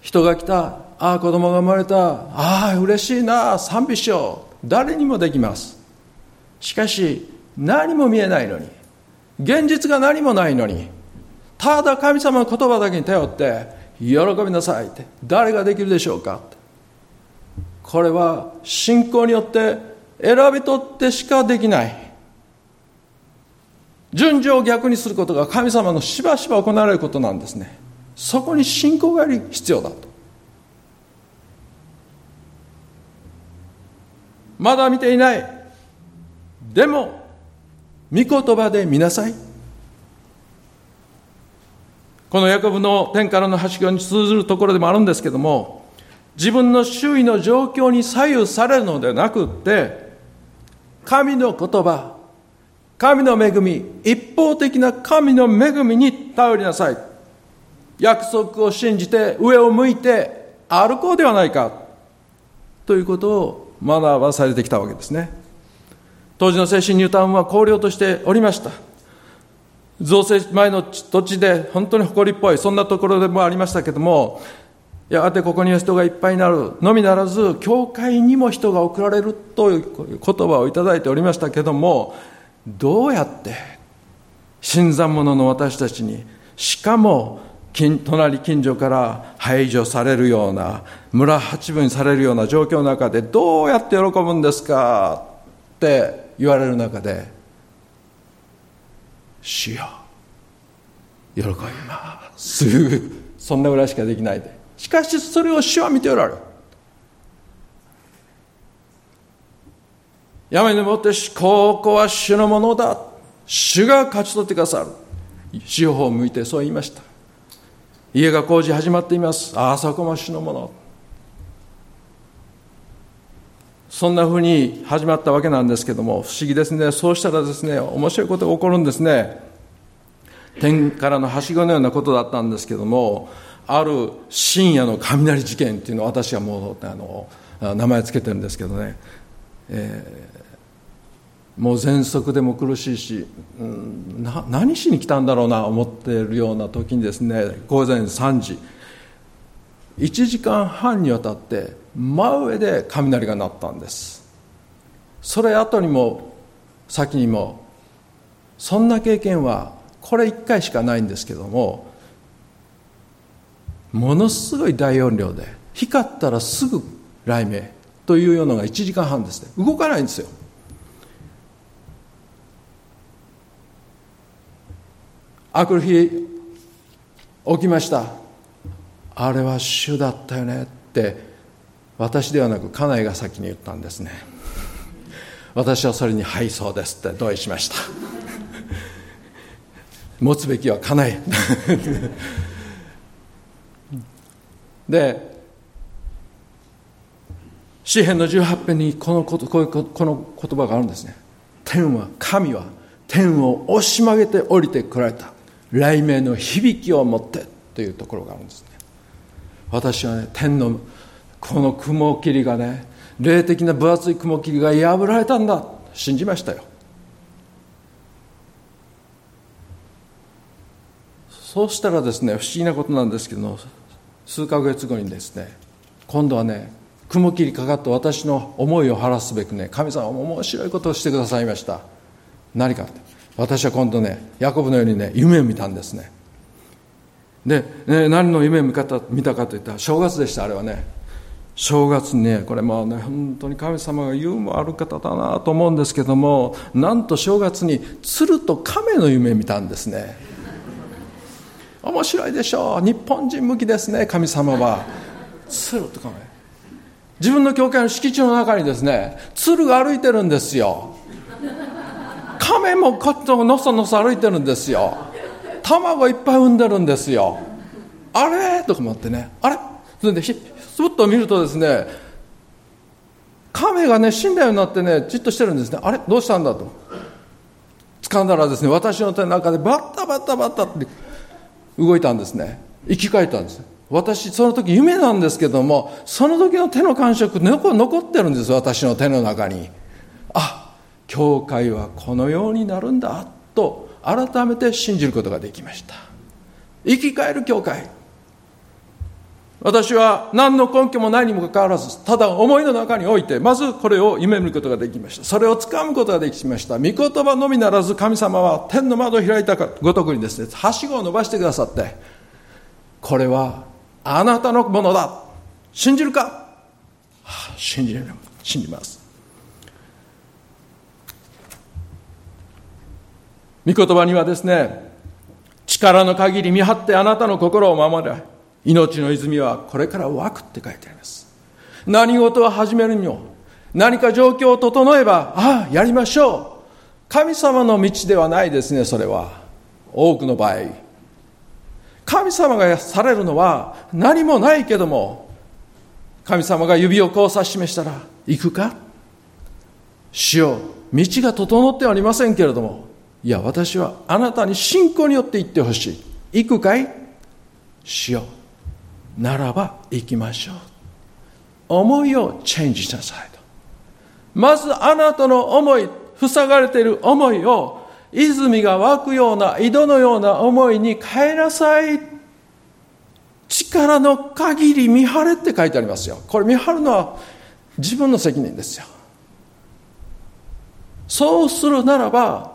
人が来たああ子供が生まれたああ嬉しいな賛美しよう。誰にもできます。しかし何も見えないのに現実が何もないのにただ神様の言葉だけに頼って喜びなさいって誰ができるでしょうかこれは信仰によって選び取ってしかできない。順序を逆にすることが神様のしばしば行われることなんですね。そこに信仰が必要だと。まだ見ていない。でも御言葉で見なさい。このヤコブの天からのはしごに通ずるところでもあるんですけども自分の周囲の状況に左右されるのではなくって神の言葉神の恵み一方的な神の恵みに頼りなさい。約束を信じて上を向いて歩こうではないか。ということを学ばされてきたわけですね。当時の精神ニュータウンは荒涼としておりました。造成前の土地で本当に誇りっぽいそんなところでもありましたけどもやがてここには人がいっぱいになるのみならず教会にも人が送られるという言葉をいただいておりましたけどもどうやって新参者の私たちにしかも隣近所から排除されるような村八分にされるような状況の中でどうやって喜ぶんですかって言われる中で「主よ喜びます」そんなぐらいしかできないで。しかしそれを主は見ておられる。山に登ってここは主のものだ。主が勝ち取ってくださる。司法を向いてそう言いました。家が工事始まっています。あそこも主のもの。そんなふうに始まったわけなんですけども、不思議ですね。そうしたらですね、面白いことが起こるんですね。天からのはしごのようなことだったんですけども、ある深夜の雷事件っていうのを私はもう、あの、名前つけてるんですけどね、えー、もう喘息でも苦しいし、うん、な何しに来たんだろうな思っているような時にですね午前3時1時間半にわたって真上で雷が鳴ったんです。それ後にも先にもそんな経験はこれ1回しかないんですけどもものすごい大音量で光ったらすぐ雷鳴というようなのが1時間半ですね。動かないんですよ。あくる日起きました。あれは主だったよね。って私ではなく家内が先に言ったんですね。私はそれに「はいそうです」って同意しました。持つべきは家内。で詩篇の18編にこのことここの言葉があるんですね。天は神は天を押し曲げて降りてこられた。雷鳴の響きを持って。というところがあるんですね。私はね天のこの雲霧がね霊的な分厚い雲霧が破られたんだ。信じましたよ。そうしたらですね不思議なことなんですけど数ヶ月後にですね今度はね雲霧かかった私の思いを晴らすべくね神様も面白いことをしてくださいました。何かって。私は今度ねヤコブのようにね夢を見たんですね。で、ね、何の夢を見た見たかといったら正月でしたあれはね。正月にねこれもね本当に神様がユーモアある方だなと思うんですけどもなんと正月に鶴と亀の夢見たんですね。面白いでしょう。日本人向きですね神様は。鶴と亀自分の教会の敷地の中にですね鶴が歩いてるんですよ。亀もこっとのそのそ歩いてるんですよ。卵いっぱい産んでるんですよ。あれ？とか思ってね。あれ？それでひすっと見るとですね亀がね死んだようになってねじっとしてるんですね。あれ？どうしたんだと。掴んだらですね私の手の中でバッタバッタバッタって動いたんですね。生き返ったんです。私その時夢なんですけどもその時の手の感触残ってるんです私の手の中に。あ教会はこのようになるんだと改めて信じることができました。生き返る教会。私は何の根拠もないにもかかわらずただ思いの中においてまずこれを夢見ることができました。それをつかむことができました。御言葉のみならず神様は天の窓を開いたごとくにですねはしごを伸ばしてくださってこれはあなたのものだ。信じるか、はあ、信じる信じます。御言葉にはですね力の限り見張ってあなたの心を守れ。命の泉はこれから湧くって書いてあります。何事を始めるにも何か状況を整えばああやりましょう。神様の道ではないですねそれは。多くの場合。神様がされるのは何もないけども神様が指をこう指し示したら行くか？主よ道が整ってはありませんけれども。いや私はあなたに信仰によって行ってほしい。行くかい？主よ。ならば行きましょう。思いをチェンジしなさいと。まずあなたの思い塞がれている思いを泉が湧くような井戸のような思いに変えなさい。力の限り見張れって書いてありますよ。これ見張るのは自分の責任ですよ。そうするならば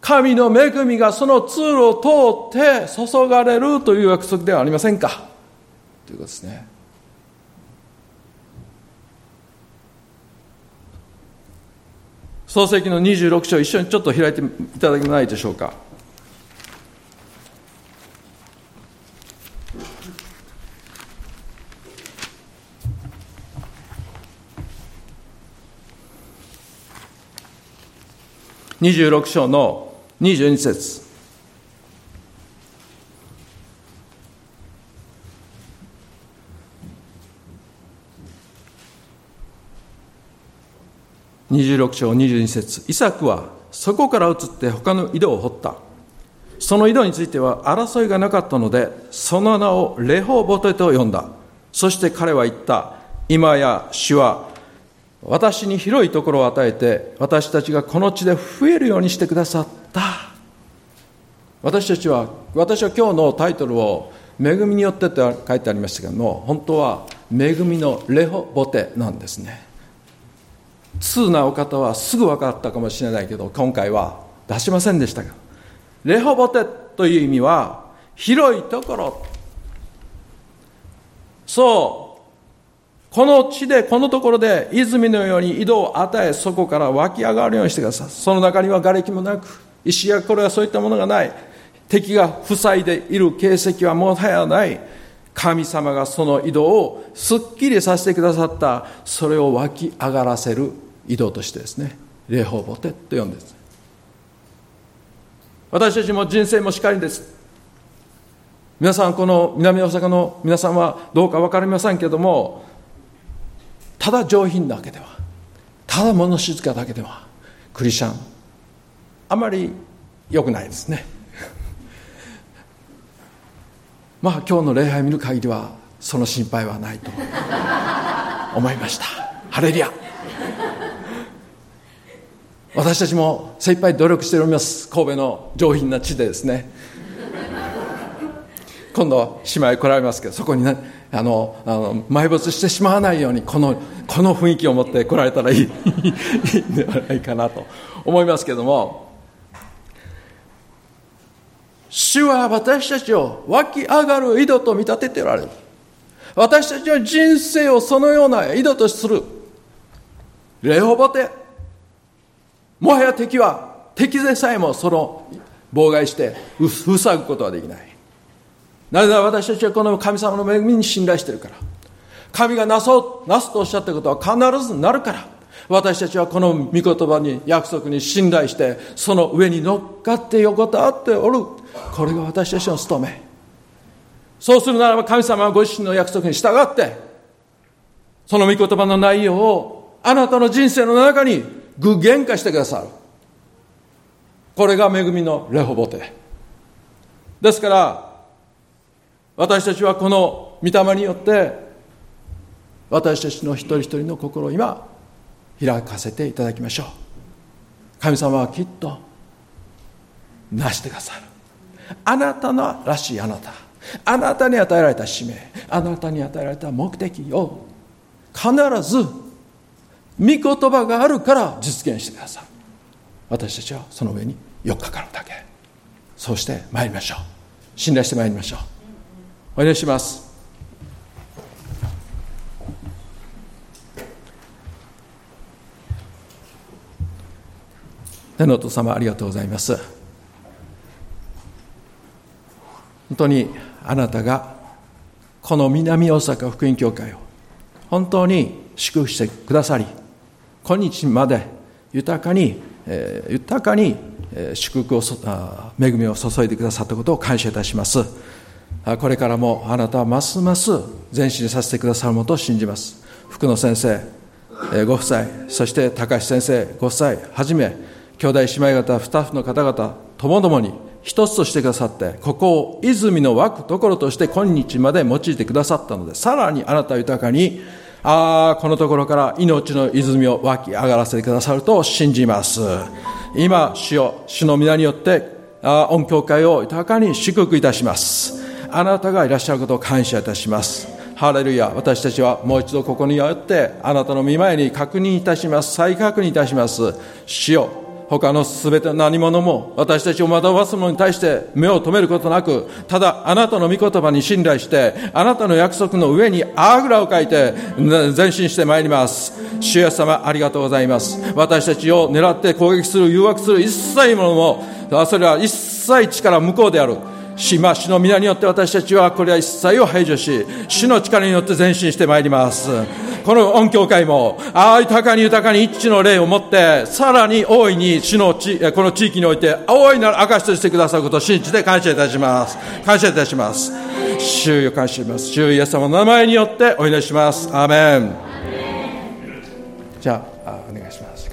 神の恵みがその通路を通って注がれるという約束ではありませんか。ということですね。創世記の26章一緒にちょっと開いていただけないでしょうか。26章の22節。26章22節。イサクはそこから移って他の井戸を掘った。その井戸については争いがなかったのでその名をレホボテと呼んだ。そして彼は言った。今や主は私に広いところを与えて私たちがこの地で増えるようにしてくださった。私たちは私は今日のタイトルを「恵みによって」と書いてありましたけども本当は「恵みのレホボテ」なんですね。通なお方はすぐ分かったかもしれないけど今回は出しませんでしたがレホボテという意味は広いところ。そうこの地でこのところで泉のように井戸を与えそこから湧き上がるようにしてください。その中には瓦礫もなく石やこれはそういったものがない。敵が塞いでいる形跡はもはやない。神様がその井戸をすっきりさせてくださった。それを湧き上がらせる。移動としてですね霊宝ボテと呼んでです私たちも人生もしかりです。皆さんこの南大阪の皆さんはどうか分かりませんけどもただ上品だけではただ物静かだけではクリスチャンあまり良くないですね。まあ今日の礼拝見る限りはその心配はないと思いました。ハレリア私たちも精一杯努力しております。神戸の上品な地でですね。今度姉妹来られますけどそこにねあのあの埋没してしまわないようにこのこの雰囲気を持って来られたらいいいいんではないかなと思いますけども。主は私たちを湧き上がる井戸と見立てておられる。私たちは人生をそのような井戸とする。レホボテ。もはや敵は敵でさえもその妨害して塞ぐことはできない。なぜなら私たちはこの神様の恵みに信頼してるから。神がなそうなすとおっしゃったことは必ずなるから。私たちはこの御言葉に約束に信頼してその上に乗っかって横たわっておる。これが私たちの務め。そうするならば神様はご自身の約束に従ってその御言葉の内容をあなたの人生の中に具現化してくださる。これが恵みのレホボテ。ですから私たちはこの御霊によって私たちの一人一人の心を今開かせていただきましょう。神様はきっとなしてくださる。あなたのらしいあなた。あなたに与えられた使命。あなたに与えられた目的を必ず御言葉があるから実現してくださる私たちはその上に4日間だけ。そうして参りましょう。信頼して参りましょう。お願いします。天のお父様ありがとうございます。本当にあなたがこの南大阪福音教会を本当に祝福してくださり今日まで豊かに、えー、豊かに祝福を恵みを注いでくださったことを感謝いたします。これからもあなたはますます前進させてくださるものと信じます。福野先生ご夫妻そして高橋先生ご夫妻はじめ兄弟姉妹方スタッフの方々ともどもに一つとしてくださってここを泉の湧くところとして今日まで用いてくださったのでさらにあなたは豊かにああこのところから命の泉を湧き上がらせてくださると信じます。今主よ主の皆によってあ御教会を豊かに祝福いたします。あなたがいらっしゃることを感謝いたします。ハレルヤ私たちはもう一度ここによってあなたの見前に確認いたします。再確認いたします。主よ他のすべて何者も私たちを惑わすものに対して目を留めることなく、ただあなたの御言葉に信頼して、あなたの約束の上にあぐらをかいて前進してまいります。主イ様ありがとうございます。私たちを狙って攻撃する、誘惑する一切ものも、それは一切力無効である。主ま主の皆によって私たちはこれは一切を排除し、主の力によって前進してまいります。この音教会も、ああ豊かに豊かに一致の霊を持って、さらに大いに主の地、この地域において、大いなる証としてくださることを信じて感謝いたします。感謝いたします。主よ感謝します。主イエス様の名前によってお祈りします。アーメン。じゃあ、お願いします。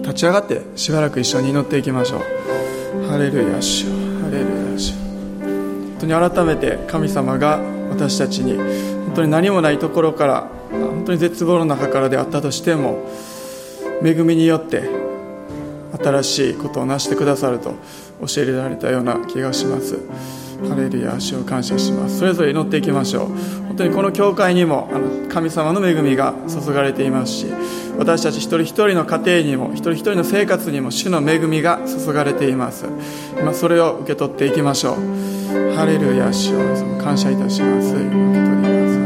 立ち上がってしばらく一緒に祈っていきましょうハレルヤ主よハレルヤ主本当に改めて神様が私たちに本当に何もないところから本当に絶望の中からであったとしても恵みによって新しいことを成してくださると教えられたような気がします。ハレルヤ主を感謝します。それぞれ祈っていきましょう。本当にこの教会にもあの神様の恵みが注がれていますし私たち一人一人の家庭にも一人一人の生活にも主の恵みが注がれています。今それを受け取っていきましょう。ハレルヤ主を感謝いたします。受け取ります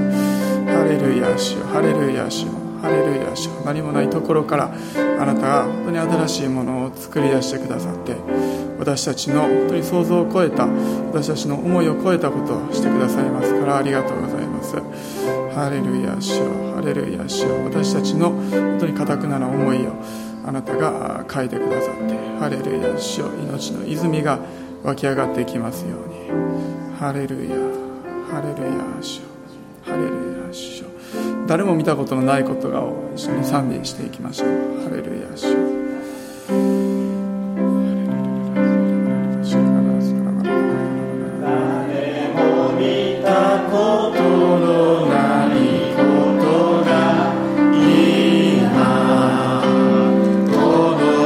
ハレルヤ主ハレルヤ主ハレルヤ主何もないところからあなたが本当に新しいものを作り出してくださって私たちの本当に想像を超えた私たちの思いを超えたことをしてくださいますからありがとうございます。ハレルヤ主よハレルヤ主よ私たちの本当にかたくなな思いをあなたが書いてくださってハレルヤ主よ命の泉が湧き上がっていきますように。ハレルヤハレルヤ主よハレルヤ主よ誰も見たことのないことがを一緒に賛美していきましょう。ハレルヤ主よ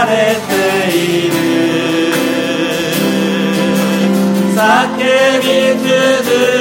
聞かれている。叫び続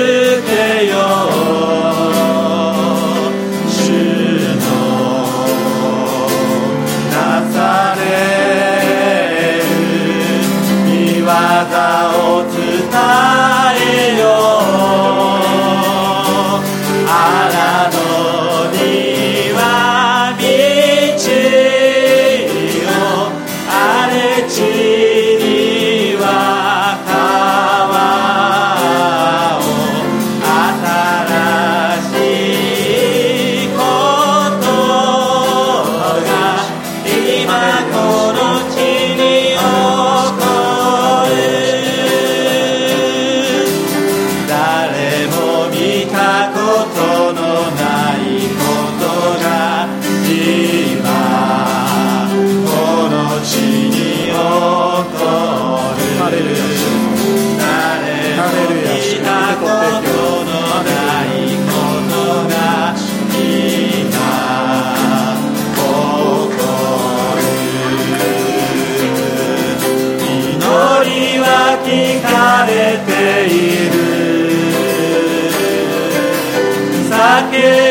聞かれている。叫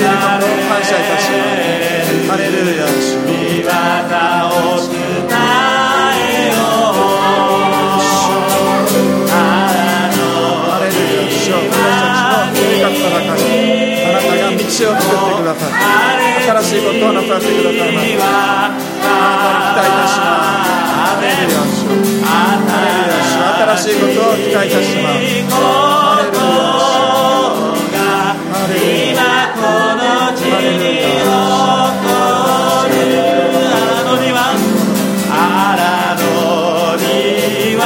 てることを感謝い。たしますハレルヤ主う御業を伝えようあハレルヤ主よ私たちの生活の中にあなたが道を作ってください。新しい。ことをなさってください。ますあなたに期待い。たしますハレルヤ主ハレルヤ主新しい。ことを期待い。たします地に起こる荒野には荒野には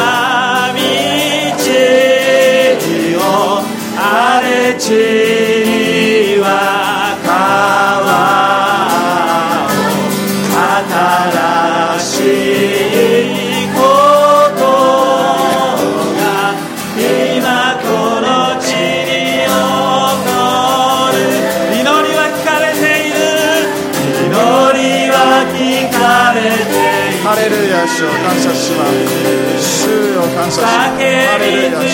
道を荒れ地には川主を感謝します。主を感謝します。ハレルヤ主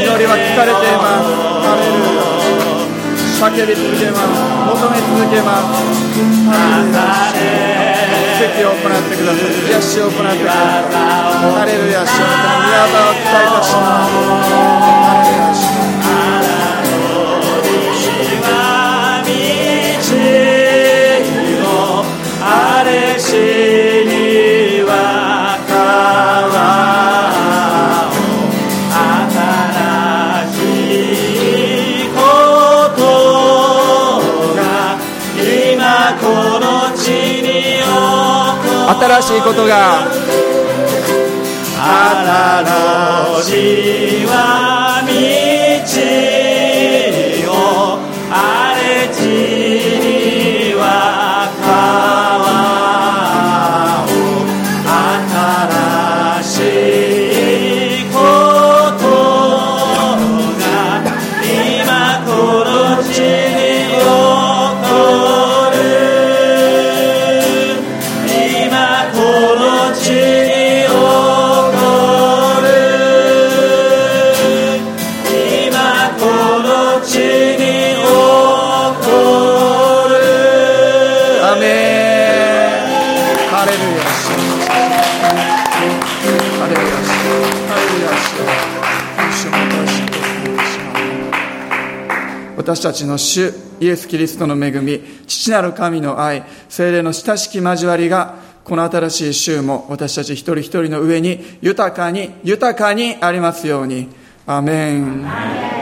祈りは聞かれています。ハレルヤ。叫び続けます。求め続けます。ハレルヤ主奇跡を行ってください。癒しを行ってください。ハレルヤ。主あなたの宮業を期待いたします。ハレルヤ新しいことが。新しいは私たちの主イエス・キリストの恵み父なる神の愛精霊の親しき交わりがこの新しい週も私たち一人一人の上に豊かに豊かにありますように。アメン。